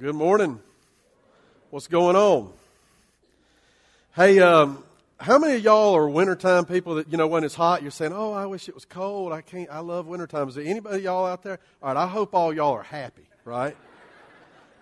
Good morning. What's going on? Hey, um, how many of y'all are wintertime people that, you know, when it's hot, you're saying, oh, I wish it was cold. I can't, I love wintertime. Is there anybody y'all out there? All right, I hope all y'all are happy, right?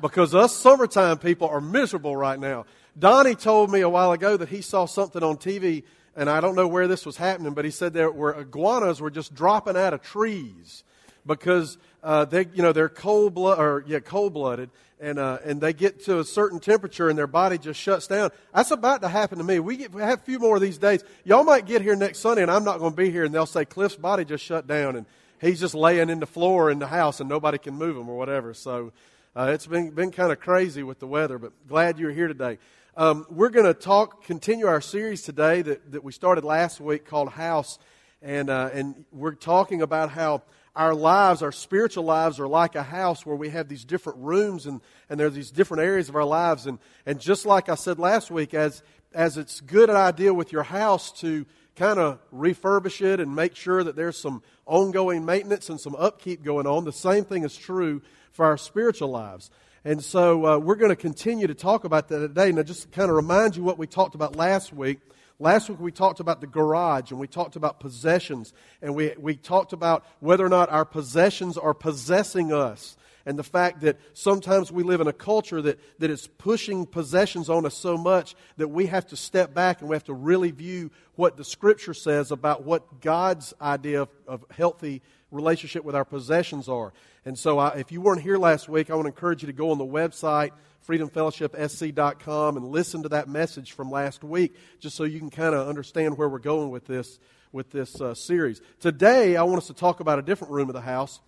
Because us summertime people are miserable right now. Donnie told me a while ago that he saw something on TV, and I don't know where this was happening, but he said there were iguanas were just dropping out of trees because uh, they, you know, they're cold blood or yeah, cold blooded, and uh, and they get to a certain temperature and their body just shuts down. That's about to happen to me. We, get, we have a few more of these days. Y'all might get here next Sunday, and I'm not going to be here, and they'll say Cliff's body just shut down, and he's just laying in the floor in the house, and nobody can move him or whatever. So uh, it's been been kind of crazy with the weather, but glad you're here today. Um, we're going to talk, continue our series today that, that we started last week called House, and uh, and we're talking about how our lives, our spiritual lives, are like a house where we have these different rooms and, and there are these different areas of our lives. And, and just like I said last week, as, as it's good an idea with your house to kind of refurbish it and make sure that there's some ongoing maintenance and some upkeep going on, the same thing is true for our spiritual lives. And so uh, we're going to continue to talk about that today. Now, just to kind of remind you what we talked about last week. Last week we talked about the garage and we talked about possessions and we, we talked about whether or not our possessions are possessing us and the fact that sometimes we live in a culture that, that is pushing possessions on us so much that we have to step back and we have to really view what the scripture says about what God's idea of, of healthy relationship with our possessions are. And so I, if you weren't here last week, I want to encourage you to go on the website freedomfellowshipsc.com and listen to that message from last week just so you can kind of understand where we're going with this with this uh, series. Today, I want us to talk about a different room of the house.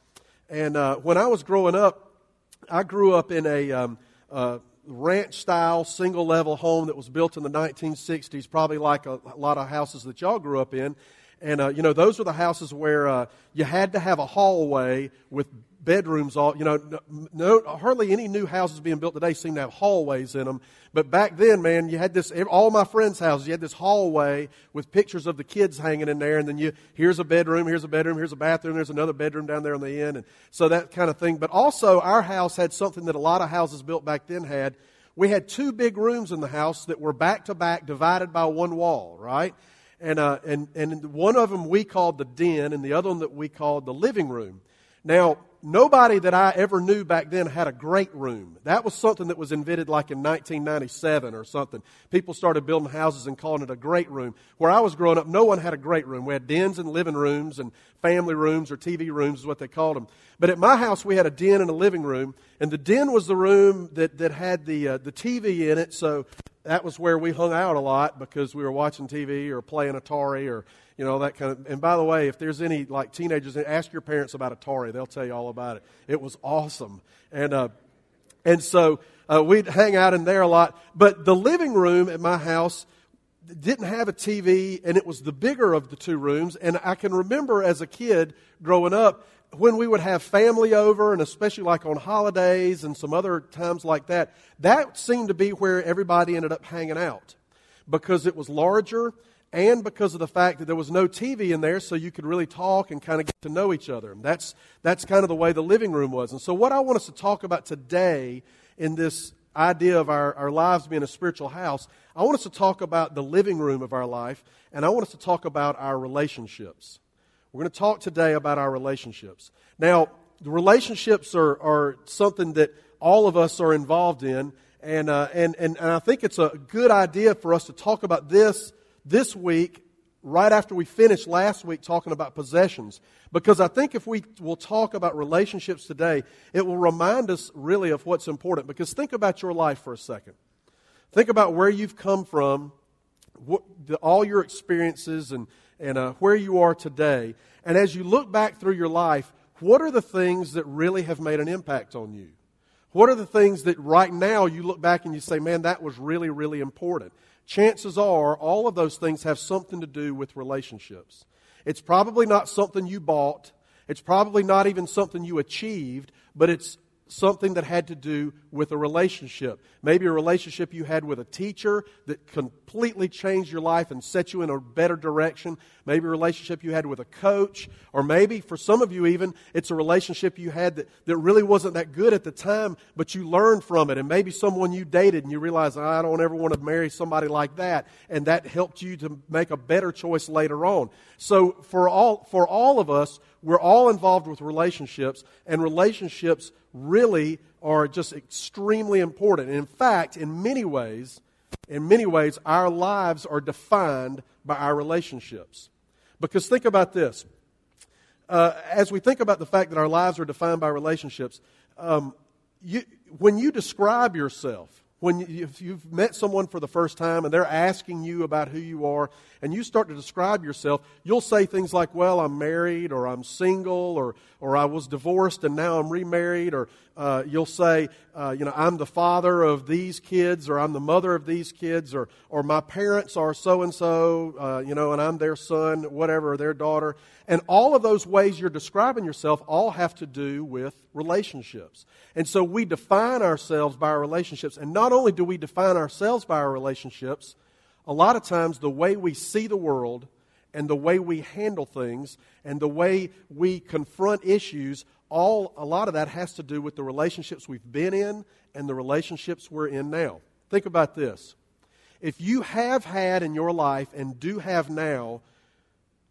And uh, when I was growing up, I grew up in a um, uh, ranch style single level home that was built in the 1960s, probably like a, a lot of houses that y'all grew up in. And, uh, you know, those were the houses where uh, you had to have a hallway with bedrooms all you know no, hardly any new houses being built today seem to have hallways in them but back then man you had this all my friends houses you had this hallway with pictures of the kids hanging in there and then you here's a bedroom here's a bedroom here's a bathroom there's another bedroom down there on the end and so that kind of thing. But also our house had something that a lot of houses built back then had. We had two big rooms in the house that were back to back divided by one wall right and, uh, and, and one of them we called the den and the other one that we called the living room now nobody that I ever knew back then had a great room. That was something that was invented like in 1997 or something. People started building houses and calling it a great room. Where I was growing up, no one had a great room. We had dens and living rooms and family rooms or TV rooms is what they called them. But at my house, we had a den and a living room. And the den was the room that, that had the, uh, the TV in it. So that was where we hung out a lot because we were watching TV or playing Atari or you know that kind of. And by the way, if there's any like teenagers, ask your parents about Atari. They'll tell you all about it. It was awesome, and uh, and so uh, we'd hang out in there a lot. But the living room at my house didn't have a TV, and it was the bigger of the two rooms. And I can remember as a kid growing up when we would have family over, and especially like on holidays and some other times like that, that seemed to be where everybody ended up hanging out because it was larger and because of the fact that there was no TV in there, so you could really talk and kind of get to know each other. That's, that's kind of the way the living room was. And so, what I want us to talk about today in this idea of our, our lives being a spiritual house, I want us to talk about the living room of our life, and I want us to talk about our relationships. We're going to talk today about our relationships. Now, the relationships are, are something that all of us are involved in, and, uh, and, and, and I think it's a good idea for us to talk about this this week, right after we finished last week talking about possessions. Because I think if we will talk about relationships today, it will remind us really of what's important. Because think about your life for a second. Think about where you've come from, what, the, all your experiences, and, and uh, where you are today. And as you look back through your life, what are the things that really have made an impact on you? What are the things that right now you look back and you say, man, that was really, really important? chances are all of those things have something to do with relationships. It's probably not something you bought, it's probably not even something you achieved, but it's something that had to do with a relationship. Maybe a relationship you had with a teacher that completely changed your life and set you in a better direction. Maybe a relationship you had with a coach. Or maybe, for some of you even, it's a relationship you had that, that really wasn't that good at the time, but you learned from it. And maybe someone you dated and you realize, I don't ever want to marry somebody like that. And that helped you to make a better choice later on. So for all, for all of us, we're all involved with relationships, and relationships really are just extremely important. And in fact, in many ways, in many ways, our lives are defined by our relationships. Because think about this. Uh, as we think about the fact that our lives are defined by relationships, um, you, when you describe yourself, when you, if you've met someone for the first time and they're asking you about who you are and you start to describe yourself, you'll say things like, well, I'm married or I'm single or, or I was divorced and now I'm remarried or uh, you'll say, uh, you know, I'm the father of these kids or I'm the mother of these kids or, or my parents are so and so, you know, and I'm their son, whatever, or their daughter. And all of those ways you're describing yourself all have to do with relationships. And so we define ourselves by our relationships. And not only do we define ourselves by our relationships, a lot of times the way we see the world and the way we handle things and the way we confront issues all a lot of that has to do with the relationships we've been in and the relationships we're in now. Think about this. If you have had in your life and do have now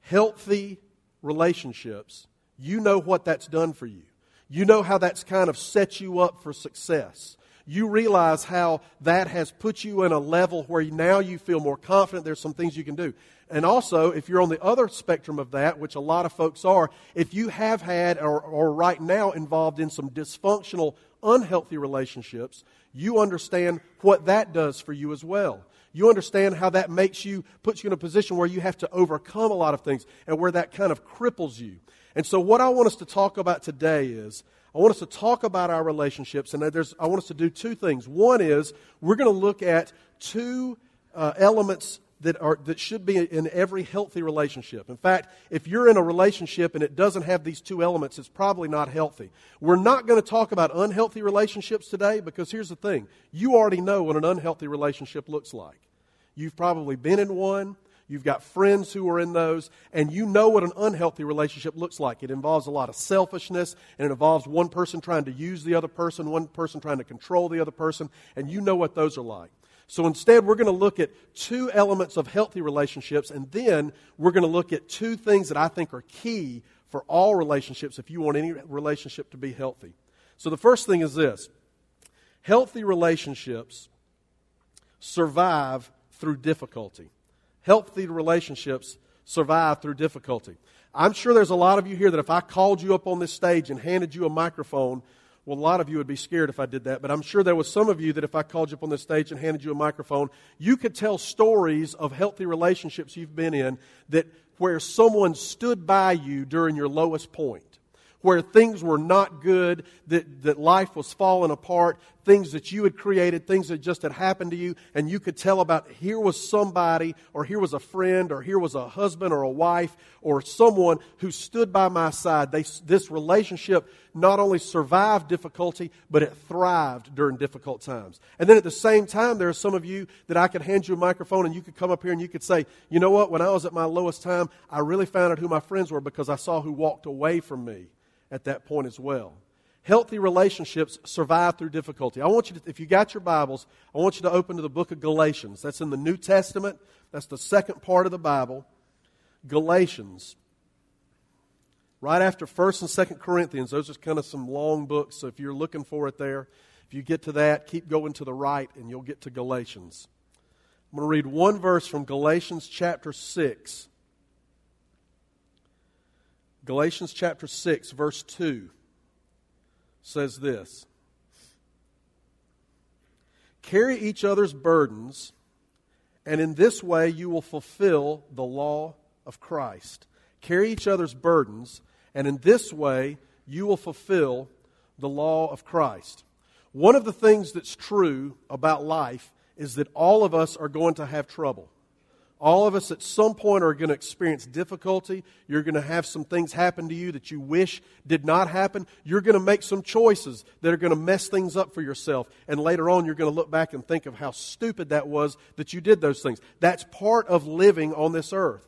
healthy relationships, you know what that's done for you. You know how that's kind of set you up for success. You realize how that has put you in a level where now you feel more confident. There's some things you can do. And also, if you're on the other spectrum of that, which a lot of folks are, if you have had or, or right now involved in some dysfunctional, unhealthy relationships, you understand what that does for you as well. You understand how that makes you, puts you in a position where you have to overcome a lot of things and where that kind of cripples you. And so, what I want us to talk about today is I want us to talk about our relationships, and I want us to do two things. One is we're going to look at two uh, elements that, are, that should be in every healthy relationship. In fact, if you're in a relationship and it doesn't have these two elements, it's probably not healthy. We're not going to talk about unhealthy relationships today because here's the thing you already know what an unhealthy relationship looks like. You've probably been in one. You've got friends who are in those, and you know what an unhealthy relationship looks like. It involves a lot of selfishness, and it involves one person trying to use the other person, one person trying to control the other person, and you know what those are like. So instead, we're going to look at two elements of healthy relationships, and then we're going to look at two things that I think are key for all relationships if you want any relationship to be healthy. So the first thing is this healthy relationships survive through difficulty healthy relationships survive through difficulty. I'm sure there's a lot of you here that if I called you up on this stage and handed you a microphone, well, a lot of you would be scared if I did that, but I'm sure there was some of you that if I called you up on this stage and handed you a microphone, you could tell stories of healthy relationships you've been in that where someone stood by you during your lowest point where things were not good, that, that life was falling apart, things that you had created, things that just had happened to you, and you could tell about here was somebody, or here was a friend, or here was a husband or a wife, or someone who stood by my side. They, this relationship not only survived difficulty, but it thrived during difficult times. And then at the same time, there are some of you that I could hand you a microphone and you could come up here and you could say, you know what, when I was at my lowest time, I really found out who my friends were because I saw who walked away from me at that point as well. Healthy relationships survive through difficulty. I want you to, if you got your Bibles, I want you to open to the book of Galatians. That's in the New Testament. That's the second part of the Bible. Galatians. Right after 1st and 2nd Corinthians. Those are kind of some long books, so if you're looking for it there, if you get to that, keep going to the right and you'll get to Galatians. I'm going to read one verse from Galatians chapter 6. Galatians chapter 6, verse 2 says this Carry each other's burdens, and in this way you will fulfill the law of Christ. Carry each other's burdens, and in this way you will fulfill the law of Christ. One of the things that's true about life is that all of us are going to have trouble. All of us at some point are going to experience difficulty. You're going to have some things happen to you that you wish did not happen. You're going to make some choices that are going to mess things up for yourself. And later on, you're going to look back and think of how stupid that was that you did those things. That's part of living on this earth.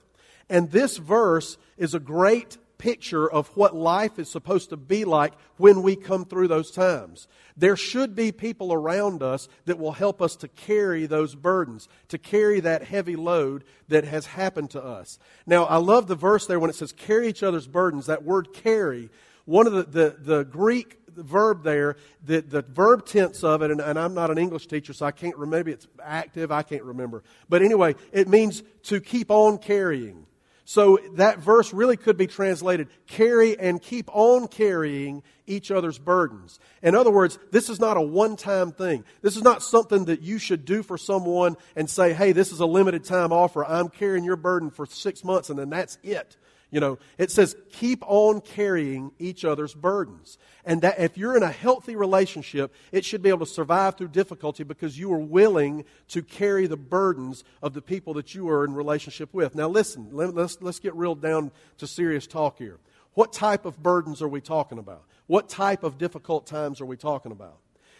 And this verse is a great picture of what life is supposed to be like when we come through those times. There should be people around us that will help us to carry those burdens, to carry that heavy load that has happened to us. Now, I love the verse there when it says carry each other's burdens. That word carry, one of the, the, the Greek verb there, the, the verb tense of it, and, and, I'm not an English teacher, so I can't remember. Maybe it's active, I can't remember. But anyway, it means to keep on carrying. So that verse really could be translated carry and keep on carrying each other's burdens. In other words, this is not a one time thing. This is not something that you should do for someone and say, hey, this is a limited time offer. I'm carrying your burden for six months and then that's it. You know, it says keep on carrying each other's burdens. And that if you're in a healthy relationship, it should be able to survive through difficulty because you are willing to carry the burdens of the people that you are in relationship with. Now listen, let's, let's get real down to serious talk here. What type of burdens are we talking about? What type of difficult times are we talking about?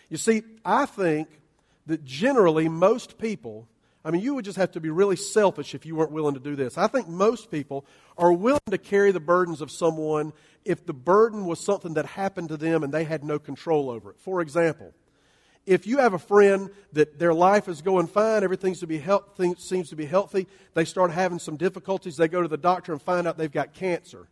You see, I think that generally most people I mean, you would just have to be really selfish if you weren't willing to do this. I think most people are willing to carry the burdens of someone if the burden was something that happened to them and they had no control over it. For example, if you have a friend that their life is going fine, everything seems to be healthy, they start having some difficulties, they go to the doctor and find out they've got cancer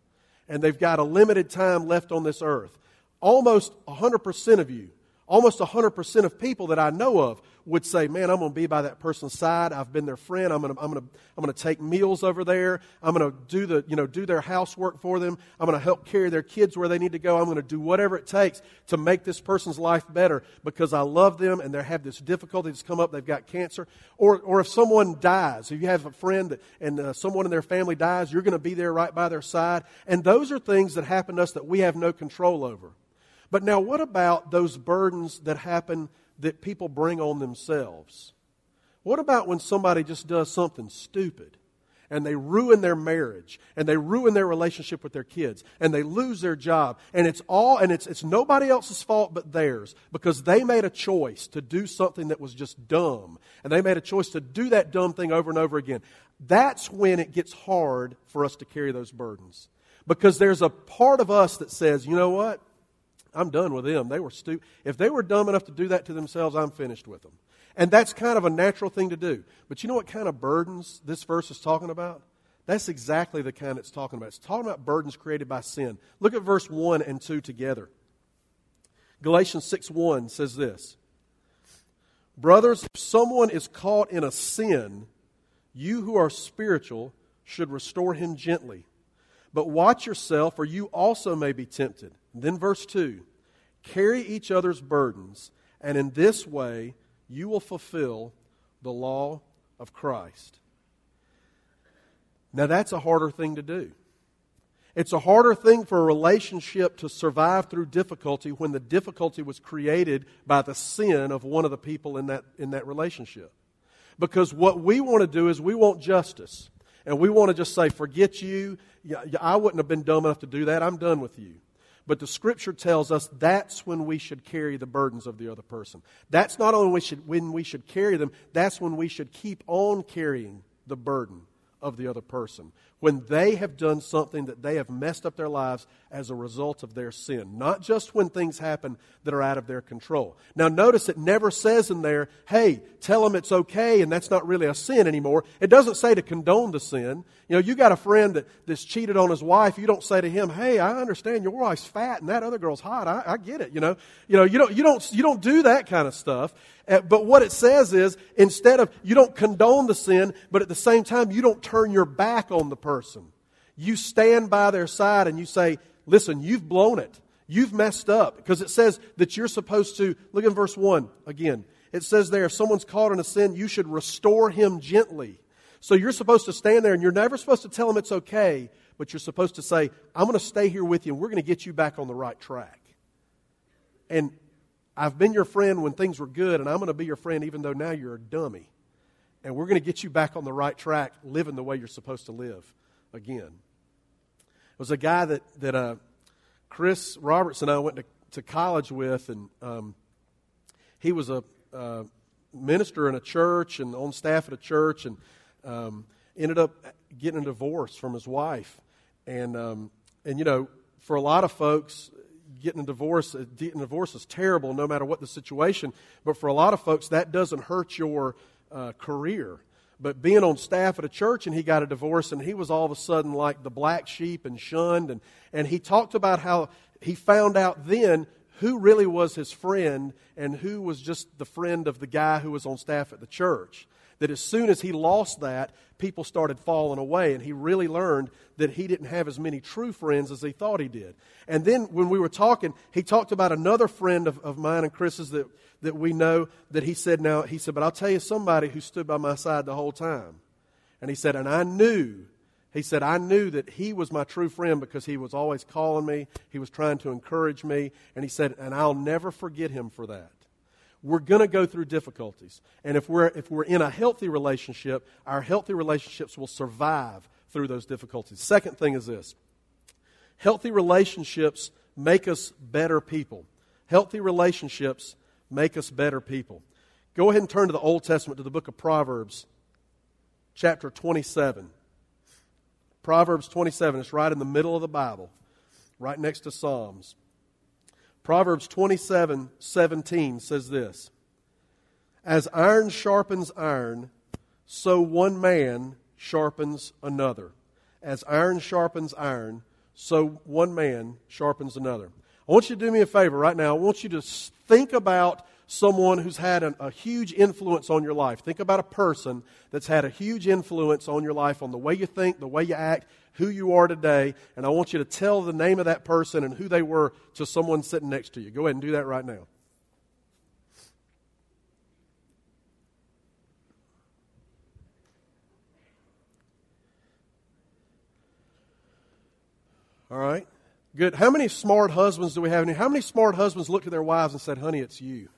and they've got a limited time left on this earth. Almost 100% of you almost 100% of people that I know of would say, Man, I'm going to be by that person's side. I've been their friend. I'm going to, I'm I'm to take meals over there. I'm going to do, the, you know, do their housework for them. I'm going to help carry their kids where they need to go. I'm going to do whatever it takes to make this person's life better because I love them and they have this difficulty that's come up. They've got cancer. Or, or if someone dies, if you have a friend that, and uh, someone in their family dies, you're going to be there right by their side. And those are things that happen to us that we have no control over. But now, what about those burdens that happen that people bring on themselves? What about when somebody just does something stupid and they ruin their marriage and they ruin their relationship with their kids and they lose their job and it's all and it's it's nobody else's fault but theirs because they made a choice to do something that was just dumb and they made a choice to do that dumb thing over and over again. That's when it gets hard for us to carry those burdens. Because there's a part of us that says, you know what? I'm done with them. They were stupid. if they were dumb enough to do that to themselves, I'm finished with them. And that's kind of a natural thing to do. But you know what kind of burdens this verse is talking about? That's exactly the kind it's talking about. It's talking about burdens created by sin. Look at verse 1 and 2 together. Galatians 6 1 says this Brothers, if someone is caught in a sin, you who are spiritual should restore him gently. But watch yourself, or you also may be tempted. Then, verse 2 Carry each other's burdens, and in this way you will fulfill the law of Christ. Now, that's a harder thing to do. It's a harder thing for a relationship to survive through difficulty when the difficulty was created by the sin of one of the people in that, in that relationship. Because what we want to do is we want justice. And we want to just say, forget you. I wouldn't have been dumb enough to do that. I'm done with you. But the scripture tells us that's when we should carry the burdens of the other person. That's not only when we should carry them, that's when we should keep on carrying the burden of the other person when they have done something that they have messed up their lives as a result of their sin, not just when things happen that are out of their control. Now, notice it never says in there, hey, tell them it's okay and that's not really a sin anymore. It doesn't say to condone the sin. You know, you got a friend that, that's cheated on his wife, you don't say to him, hey, I understand your wife's fat and that other girl's hot. I, I get it, you know. You know, you don't, you, don't, you don't do that kind of stuff. Uh, but what it says is, instead of, you don't condone the sin, but at the same time, you don't turn your back on the person. You stand by their side and you say, listen, you've blown it. You've messed up. Because it says that you're supposed to, look in verse 1 again. It says there, if someone's caught in a sin, you should restore him gently. So you're supposed to stand there and you're never supposed to tell him it's okay, but you're supposed to say, I'm going to stay here with you and we're going to get you back on the right track. And I've been your friend when things were good, and I'm going to be your friend even though now you're a dummy. And we're going to get you back on the right track, living the way you're supposed to live again. It was a guy that, that uh, Chris Roberts and I went to, to college with, and um, he was a minister in a church and on staff at a church, and um, ended up getting a divorce from his wife. And, um, and you know, for a lot of folks, getting a divorce, getting a divorce is terrible no matter what the situation. But for a lot of folks, that doesn't hurt your uh, career. But being on staff at a church and he got a divorce and he was all of a sudden like the black sheep and shunned. And, and he talked about how he found out then who really was his friend and who was just the friend of the guy who was on staff at the church that as soon as he lost that, people started falling away. And he really learned that he didn't have as many true friends as he thought he did. And then when we were talking, he talked about another friend of, of mine and Chris's that, that we know that he said, Now, he said, but I'll tell you somebody who stood by my side the whole time. And he said, And I knew he said, I knew that he was my true friend because he was always calling me. He was trying to encourage me. And he said, and I'll never forget him for that we're going to go through difficulties. And if we're, if we're in a healthy relationship, our healthy relationships will survive through those difficulties. Second thing is this healthy relationships make us better people. Healthy relationships make us better people. Go ahead and turn to the Old Testament, to the book of Proverbs, chapter 27. Proverbs 27, it's right in the middle of the Bible, right next to Psalms. Proverbs 27 17 says this As iron sharpens iron, so one man sharpens another. As iron sharpens iron, so one man sharpens another. I want you to do me a favor right now. I want you to think about someone who's had an, a huge influence on your life. Think about a person that's had a huge influence on your life, on the way you think, the way you act, who you are today, and I want you to tell the name of that person and who they were to someone sitting next to you. Go ahead and do that right now. All right. Good. How many smart husbands do we have in here? How many smart husbands looked at their wives and said, honey, it's you?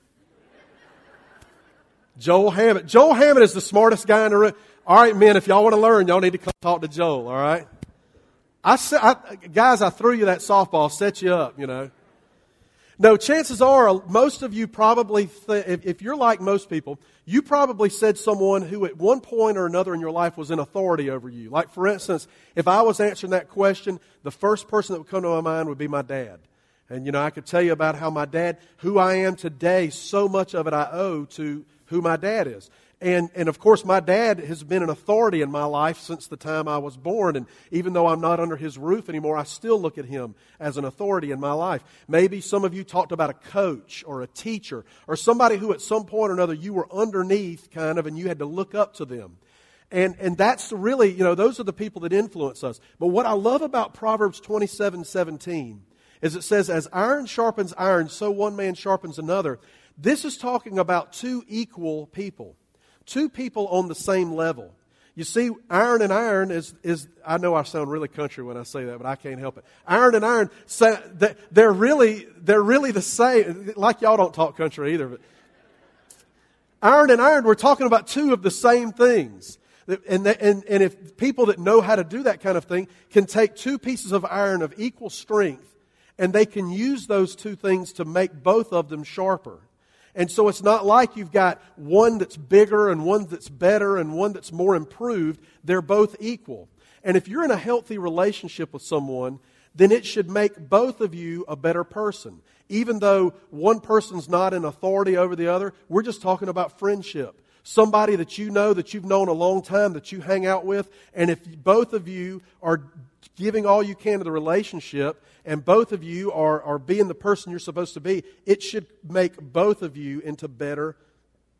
Joel Hammond. Joel Hammond is the smartest guy in the room. All right, men, if y'all want to learn, y'all need to come talk to Joel, all right? I, I, guys, I threw you that softball, set you up, you know. No, chances are, most of you probably, th- if, if you're like most people, you probably said someone who at one point or another in your life was in authority over you. Like, for instance, if I was answering that question, the first person that would come to my mind would be my dad. And, you know, I could tell you about how my dad, who I am today, so much of it I owe to who my dad is. And, and of course, my dad has been an authority in my life since the time I was born. And even though I'm not under his roof anymore, I still look at him as an authority in my life. Maybe some of you talked about a coach or a teacher or somebody who at some point or another you were underneath kind of and you had to look up to them. And, and that's really, you know, those are the people that influence us. But what I love about Proverbs 27 17 is it says, as iron sharpens iron, so one man sharpens another. This is talking about two equal people. Two people on the same level. You see, iron and iron is, is, I know I sound really country when I say that, but I can't help it. Iron and iron, they're really, they're really the same. Like y'all don't talk country either, but iron and iron, we're talking about two of the same things. And, and, and if people that know how to do that kind of thing can take two pieces of iron of equal strength and they can use those two things to make both of them sharper. And so it's not like you've got one that's bigger and one that's better and one that's more improved. They're both equal. And if you're in a healthy relationship with someone, then it should make both of you a better person. Even though one person's not in authority over the other, we're just talking about friendship. Somebody that you know, that you've known a long time, that you hang out with, and if both of you are giving all you can to the relationship, and both of you are, are being the person you're supposed to be, it should make both of you into better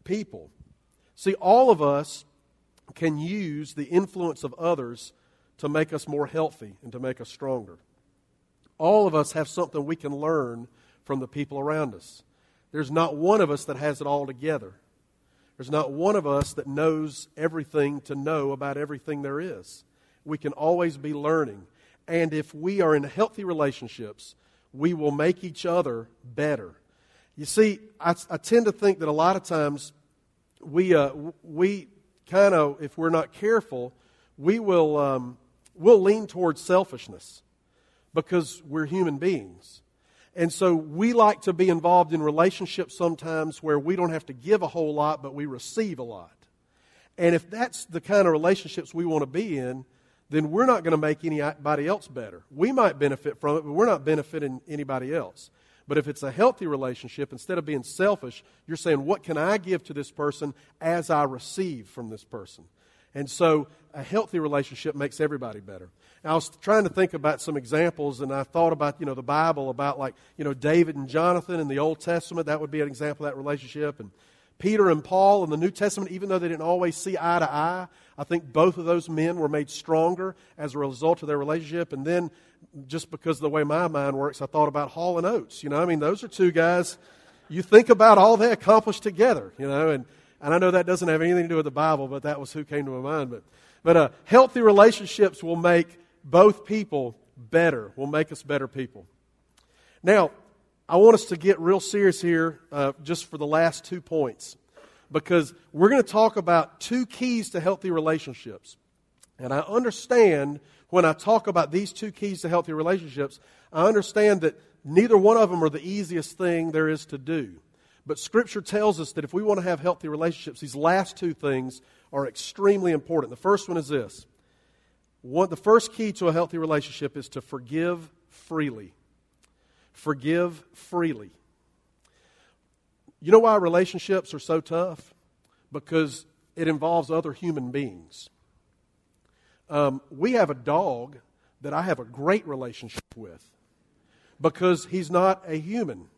people. See, all of us can use the influence of others to make us more healthy and to make us stronger. All of us have something we can learn from the people around us. There's not one of us that has it all together. There's not one of us that knows everything to know about everything there is. We can always be learning. And if we are in healthy relationships, we will make each other better. You see, I, I tend to think that a lot of times we, uh, we kind of, if we're not careful, we will um, we'll lean towards selfishness because we're human beings. And so we like to be involved in relationships sometimes where we don't have to give a whole lot, but we receive a lot. And if that's the kind of relationships we want to be in, then we're not going to make anybody else better. We might benefit from it, but we're not benefiting anybody else. But if it's a healthy relationship, instead of being selfish, you're saying, What can I give to this person as I receive from this person? And so a healthy relationship makes everybody better. I was trying to think about some examples, and I thought about, you know, the Bible, about like, you know, David and Jonathan in the Old Testament. That would be an example of that relationship. And Peter and Paul in the New Testament, even though they didn't always see eye to eye, I think both of those men were made stronger as a result of their relationship. And then, just because of the way my mind works, I thought about Hall and Oates. You know, I mean, those are two guys. You think about all they accomplished together, you know, and, and I know that doesn't have anything to do with the Bible, but that was who came to my mind. But, but uh, healthy relationships will make both people better, will make us better people. Now, I want us to get real serious here uh, just for the last two points because we're going to talk about two keys to healthy relationships. And I understand when I talk about these two keys to healthy relationships, I understand that neither one of them are the easiest thing there is to do. But Scripture tells us that if we want to have healthy relationships, these last two things are extremely important. The first one is this the first key to a healthy relationship is to forgive freely. Forgive freely. You know why relationships are so tough? Because it involves other human beings. Um, we have a dog that I have a great relationship with because he's not a human.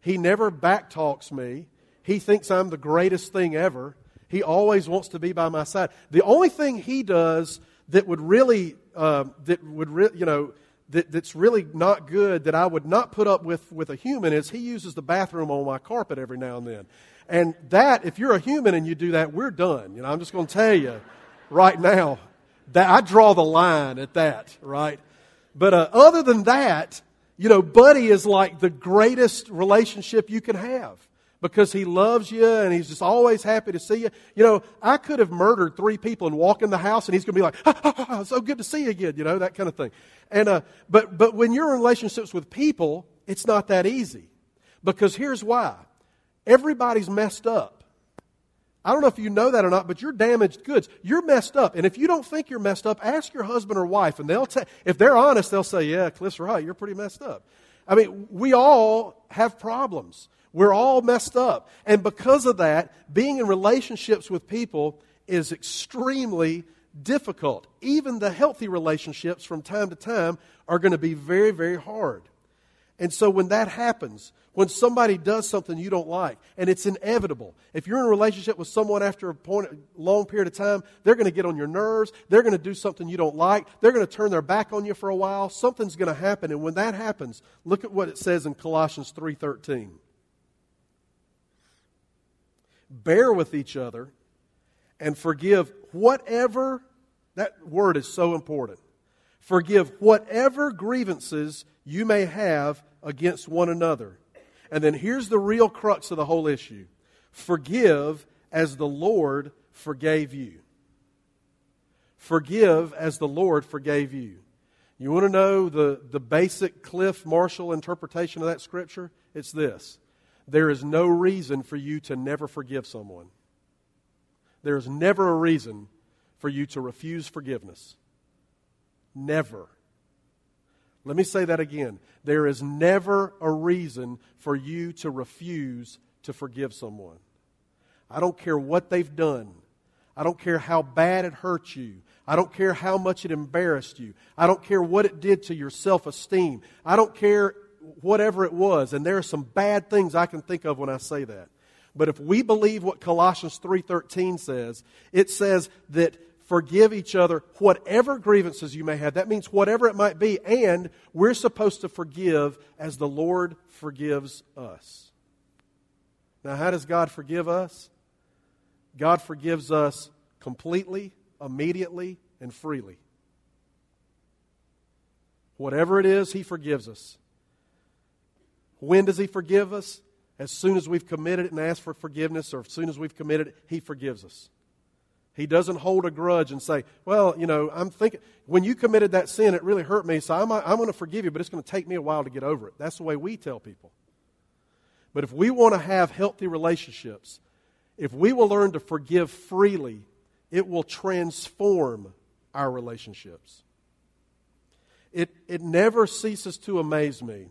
He never backtalks me. He thinks I'm the greatest thing ever. He always wants to be by my side. The only thing he does that would really, uh, that would, re- you know, that, that's really not good that I would not put up with with a human is he uses the bathroom on my carpet every now and then. And that, if you're a human and you do that, we're done. You know, I'm just going to tell you right now that I draw the line at that, right? But uh, other than that, you know, Buddy is like the greatest relationship you can have because he loves you and he's just always happy to see you. You know, I could have murdered three people and walk in the house and he's going to be like, ha, ha, ha, so good to see you again, you know, that kind of thing. And, uh, but, but when you're in relationships with people, it's not that easy because here's why. Everybody's messed up. I don't know if you know that or not, but you're damaged goods. You're messed up. And if you don't think you're messed up, ask your husband or wife and they'll tell, if they're honest, they'll say, yeah, Cliff's right. You're pretty messed up. I mean, we all have problems. We're all messed up. And because of that, being in relationships with people is extremely difficult. Even the healthy relationships from time to time are going to be very, very hard. And so when that happens, when somebody does something you don't like, and it's inevitable, if you're in a relationship with someone after a point, long period of time, they're going to get on your nerves. They're going to do something you don't like. They're going to turn their back on you for a while. Something's going to happen. And when that happens, look at what it says in Colossians 3.13 bear with each other, and forgive whatever, that word is so important. Forgive whatever grievances you may have against one another. And then here's the real crux of the whole issue forgive as the Lord forgave you. Forgive as the Lord forgave you. You want to know the, the basic Cliff Marshall interpretation of that scripture? It's this there is no reason for you to never forgive someone. There is never a reason for you to refuse forgiveness. Never. Let me say that again. There is never a reason for you to refuse to forgive someone. I don't care what they've done. I don't care how bad it hurt you. I don't care how much it embarrassed you. I don't care what it did to your self esteem. I don't care whatever it was. And there are some bad things I can think of when I say that. But if we believe what Colossians 3:13 says, it says that forgive each other whatever grievances you may have. That means whatever it might be, and we're supposed to forgive as the Lord forgives us. Now, how does God forgive us? God forgives us completely, immediately, and freely. Whatever it is, He forgives us. When does He forgive us? As soon as we've committed it and asked for forgiveness, or as soon as we've committed it, He forgives us. He doesn't hold a grudge and say, Well, you know, I'm thinking, when you committed that sin, it really hurt me, so I'm, I'm going to forgive you, but it's going to take me a while to get over it. That's the way we tell people. But if we want to have healthy relationships, if we will learn to forgive freely, it will transform our relationships. It, it never ceases to amaze me.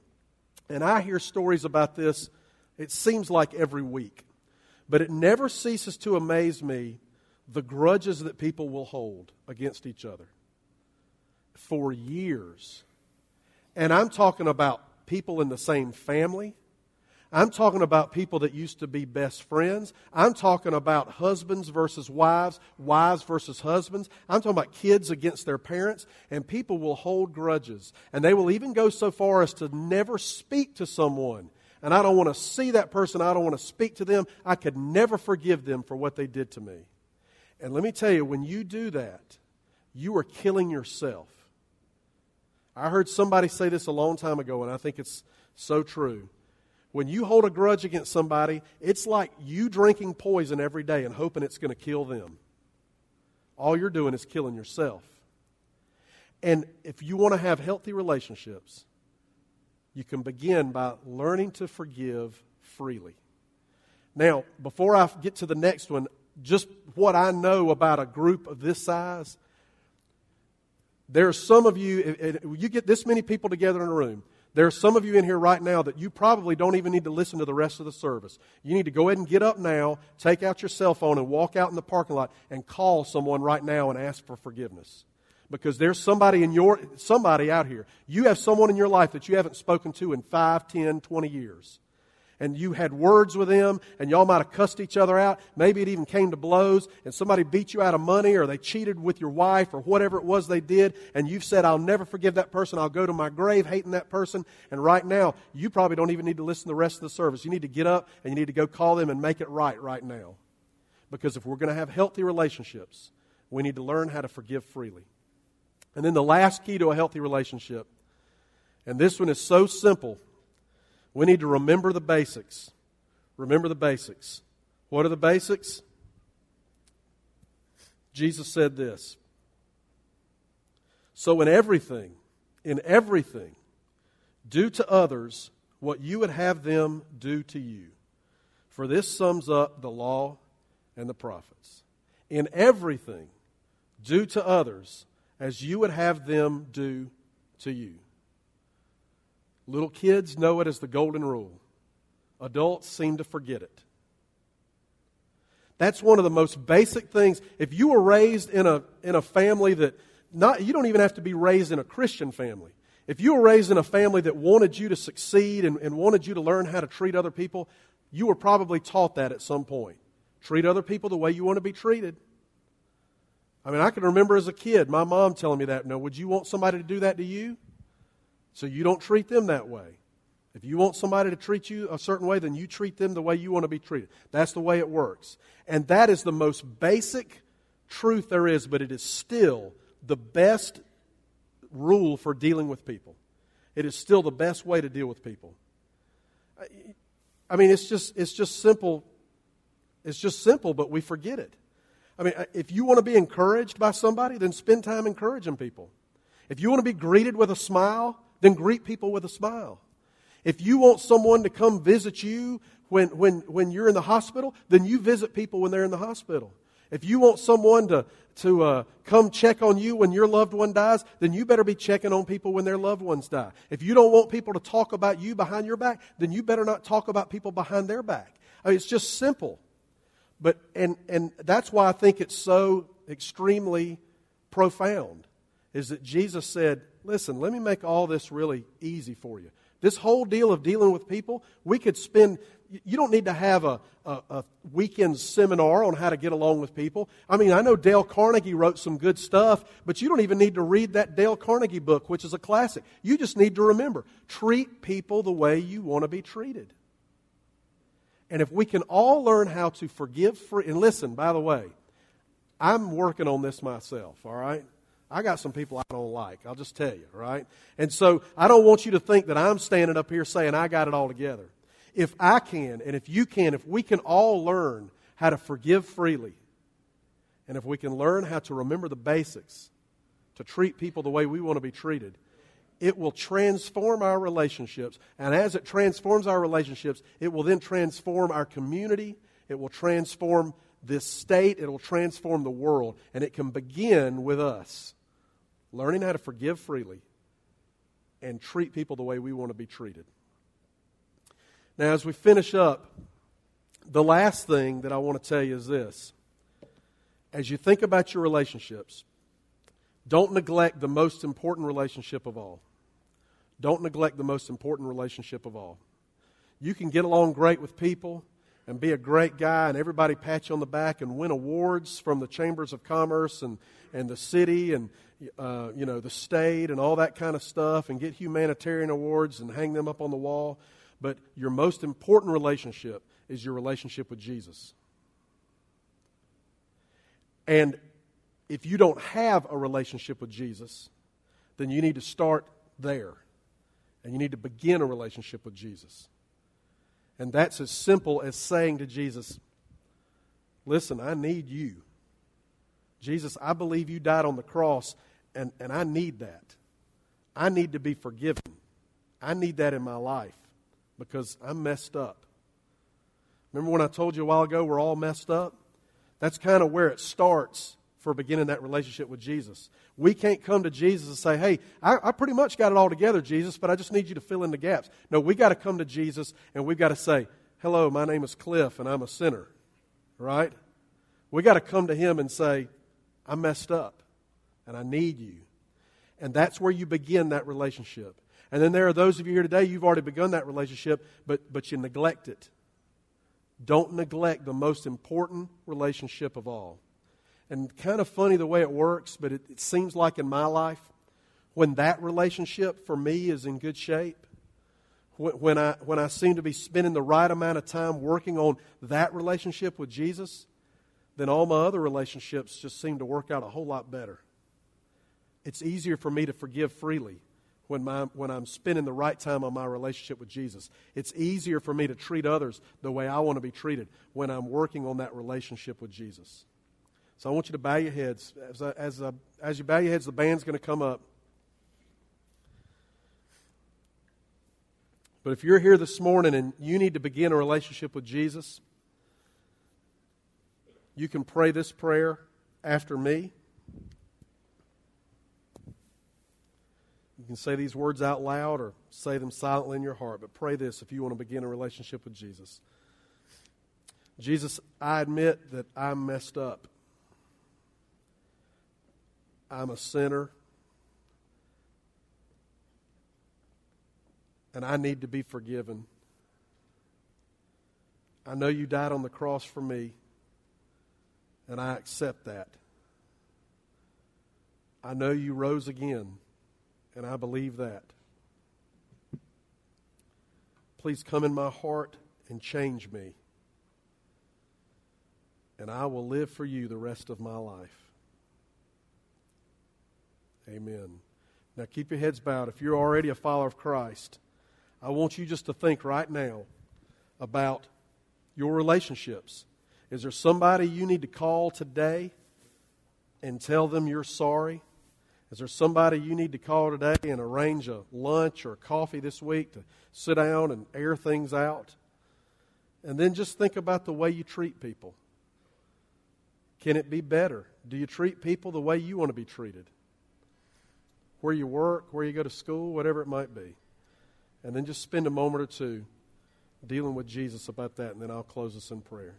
And I hear stories about this, it seems like every week. But it never ceases to amaze me the grudges that people will hold against each other for years. And I'm talking about people in the same family. I'm talking about people that used to be best friends. I'm talking about husbands versus wives, wives versus husbands. I'm talking about kids against their parents. And people will hold grudges. And they will even go so far as to never speak to someone. And I don't want to see that person. I don't want to speak to them. I could never forgive them for what they did to me. And let me tell you, when you do that, you are killing yourself. I heard somebody say this a long time ago, and I think it's so true. When you hold a grudge against somebody, it's like you drinking poison every day and hoping it's going to kill them. All you're doing is killing yourself. And if you want to have healthy relationships, you can begin by learning to forgive freely. Now, before I get to the next one, just what I know about a group of this size, there are some of you, you get this many people together in a room. There are some of you in here right now that you probably don't even need to listen to the rest of the service. You need to go ahead and get up now, take out your cell phone, and walk out in the parking lot and call someone right now and ask for forgiveness. Because there's somebody in your somebody out here. You have someone in your life that you haven't spoken to in 5, 10, 20 years and you had words with them and y'all might have cussed each other out. Maybe it even came to blows and somebody beat you out of money or they cheated with your wife or whatever it was they did and you've said, I'll never forgive that person. I'll go to my grave hating that person. And right now, you probably don't even need to listen to the rest of the service. You need to get up and you need to go call them and make it right right now. Because if we're going to have healthy relationships, we need to learn how to forgive freely. And then the last key to a healthy relationship, and this one is so simple we need to remember the basics. Remember the basics. What are the basics? Jesus said this. So, in everything, in everything, do to others what you would have them do to you. For this sums up the law and the prophets. In everything, do to others as you would have them do to you. Little kids know it as the golden rule. Adults seem to forget it. That's one of the most basic things. If you were raised in a, in a family that, not, you don't even have to be raised in a Christian family. If you were raised in a family that wanted you to succeed and, and wanted you to learn how to treat other people, you were probably taught that at some point. Treat other people the way you want to be treated. I mean, I can remember as a kid my mom telling me that. No, would you want somebody to do that to you? So you don't treat them that way. If you want somebody to treat you a certain way, then you treat them the way you want to be treated. That's the way it works. And that is the most basic truth there is, but it is still the best rule for dealing with people. It is still the best way to deal with people. I mean, it's just, it's just simple. It's just simple, but we forget it. I mean, if you want to be encouraged by somebody, then spend time encouraging people. If you want to be greeted with a smile, then greet people with a smile. If you want someone to come visit you when, when, when you're in the hospital, then you visit people when they're in the hospital. If you want someone to, to uh, come check on you when your loved one dies, then you better be checking on people when their loved ones die. If you don't want people to talk about you behind your back, then you better not talk about people behind their back. I mean, it's just simple. But, and, and that's why I think it's so extremely profound, is that Jesus said, listen, let me make all this really easy for you. This whole deal of dealing with people, we could spend, you don't need to have a, a, a, weekend seminar on how to get along with people. I mean, I know Dale Carnegie wrote some good stuff, but you don't even need to read that Dale Carnegie book, which is a classic. You just need to remember treat people the way you want to be treated. And if we can all learn how to forgive free, and listen, by the way, I'm working on this myself, all right? I got some people I don't like. I'll just tell you, right? And so I don't want you to think that I'm standing up here saying I got it all together. If I can, and if you can, if we can all learn how to forgive freely, and if we can learn how to remember the basics, to treat people the way we want to be treated, it will transform our relationships. And as it transforms our relationships, it will then transform our community. It will transform this state. It will transform the world. And it can begin with us learning how to forgive freely and treat people the way we want to be treated. Now, as we finish up, the last thing that I want to tell you is this. As you think about your relationships, don't neglect the most important relationship of all. Don't neglect the most important relationship of all. You can get along great with people and be a great guy, and everybody pat you on the back and win awards from the chambers of commerce and, and the city and uh, you know the state and all that kind of stuff, and get humanitarian awards and hang them up on the wall. But your most important relationship is your relationship with Jesus. And if you don't have a relationship with Jesus, then you need to start there. And you need to begin a relationship with Jesus. And that's as simple as saying to Jesus, Listen, I need you. Jesus, I believe you died on the cross, and, and I need that. I need to be forgiven. I need that in my life because I'm messed up. Remember when I told you a while ago we're all messed up? That's kind of where it starts for beginning that relationship with Jesus. We can't come to Jesus and say, hey, I, I, pretty much got it all together, Jesus, but I just need you to fill in the gaps. No, we got to come to Jesus and we've got to say, hello, my name is Cliff and I'm a sinner, right? We got to come to Him and say, I'm messed up and I need you. And that's where you begin that relationship. And then there are those of you here today, you've already begun that relationship, but, but you neglect it. Don't neglect the most important relationship of all. And kind of funny the way it works, but it, it seems like in my life, when that relationship for me is in good shape, when I, when I seem to be spending the right amount of time working on that relationship with Jesus, then all my other relationships just seem to work out a whole lot better. It's easier for me to forgive freely when, my, when I'm spending the right time on my relationship with Jesus. It's easier for me to treat others the way I want to be treated when I'm working on that relationship with Jesus. So I want you to bow your heads. As, I, as, I, as you bow your heads, the band's going to come up. But if you're here this morning and you need to begin a relationship with Jesus, you can pray this prayer after me. You can say these words out loud or say them silently in your heart, but pray this if you want to begin a relationship with Jesus. Jesus, I admit that I'm messed up. I'm a sinner. And I need to be forgiven. I know you died on the cross for me, and I accept that. I know you rose again and I believe that. Please come in my heart and change me. And I will live for you the rest of my life. Amen. Now keep your heads bowed. If you're already a follower of Christ, I want you just to think right now about your relationships. Is there somebody you need to call today and tell them you're sorry? Is there somebody you need to call today and arrange a lunch or coffee this week to sit down and air things out? And then just think about the way you treat people. Can it be better? Do you treat people the way you want to be treated? Where you work, where you go to school, whatever it might be. And then just spend a moment or two dealing with Jesus about that, and then I'll close us in prayer.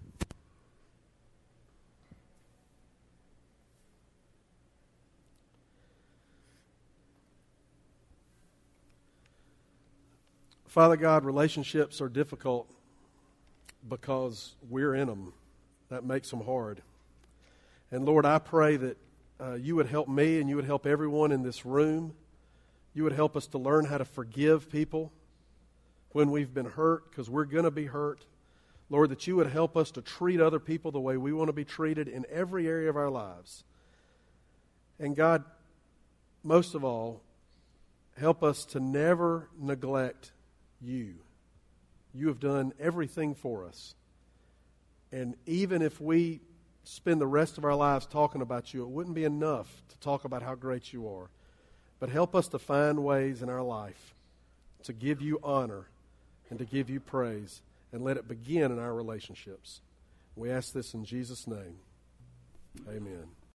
Father God, relationships are difficult because we're in them. That makes them hard. And Lord, I pray that uh, you would help me and you would help everyone in this room. You would help us to learn how to forgive people when we've been hurt, because we're going to be hurt. Lord, that you would help us to treat other people the way we want to be treated in every area of our lives. And God, most of all, help us to never neglect you. You have done everything for us. And even if we spend the rest of our lives talking about you, it wouldn't be enough to talk about how great you are. But help us to find ways in our life to give you honor and to give you praise, and let it begin in our relationships. We ask this in Jesus' name. Amen.